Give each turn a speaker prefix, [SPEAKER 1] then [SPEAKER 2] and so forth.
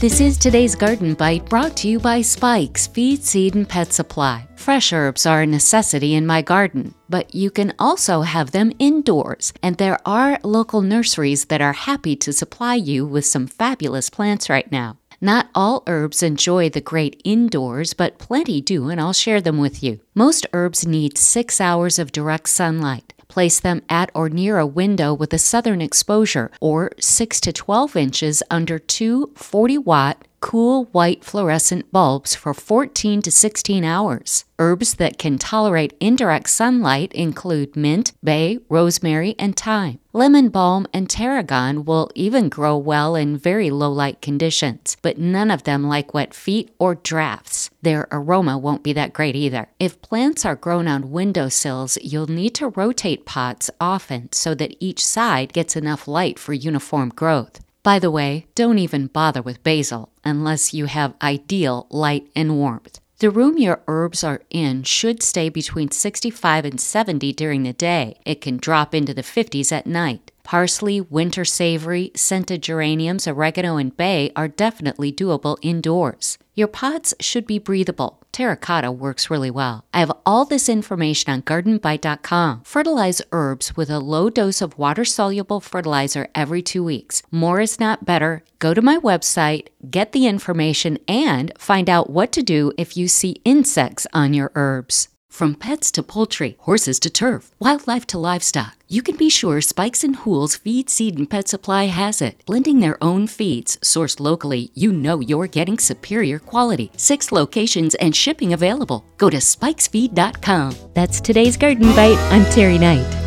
[SPEAKER 1] This is today's Garden Bite brought to you by Spikes Feed, Seed, and Pet Supply. Fresh herbs are a necessity in my garden, but you can also have them indoors, and there are local nurseries that are happy to supply you with some fabulous plants right now. Not all herbs enjoy the great indoors, but plenty do, and I'll share them with you. Most herbs need six hours of direct sunlight. Place them at or near a window with a southern exposure, or 6 to 12 inches under two 40 watt cool white fluorescent bulbs for 14 to 16 hours. Herbs that can tolerate indirect sunlight include mint, bay, rosemary, and thyme. Lemon balm and tarragon will even grow well in very low light conditions, but none of them like wet feet or drafts. Their aroma won't be that great either. If plants are grown on windowsills, you'll need to rotate pots often so that each side gets enough light for uniform growth. By the way, don't even bother with basil unless you have ideal light and warmth. The room your herbs are in should stay between 65 and 70 during the day. It can drop into the 50s at night. Parsley, winter savory, scented geraniums, oregano, and bay are definitely doable indoors. Your pots should be breathable. Terracotta works really well. I have all this information on gardenbite.com. Fertilize herbs with a low dose of water soluble fertilizer every two weeks. More is not better. Go to my website, get the information, and find out what to do if you see insects on your herbs. From pets to poultry, horses to turf, wildlife to livestock, you can be sure Spikes and Hool's Feed, Seed, and Pet Supply has it. Blending their own feeds, sourced locally, you know you're getting superior quality. Six locations and shipping available. Go to spikesfeed.com. That's today's Garden Bite. I'm Terry Knight.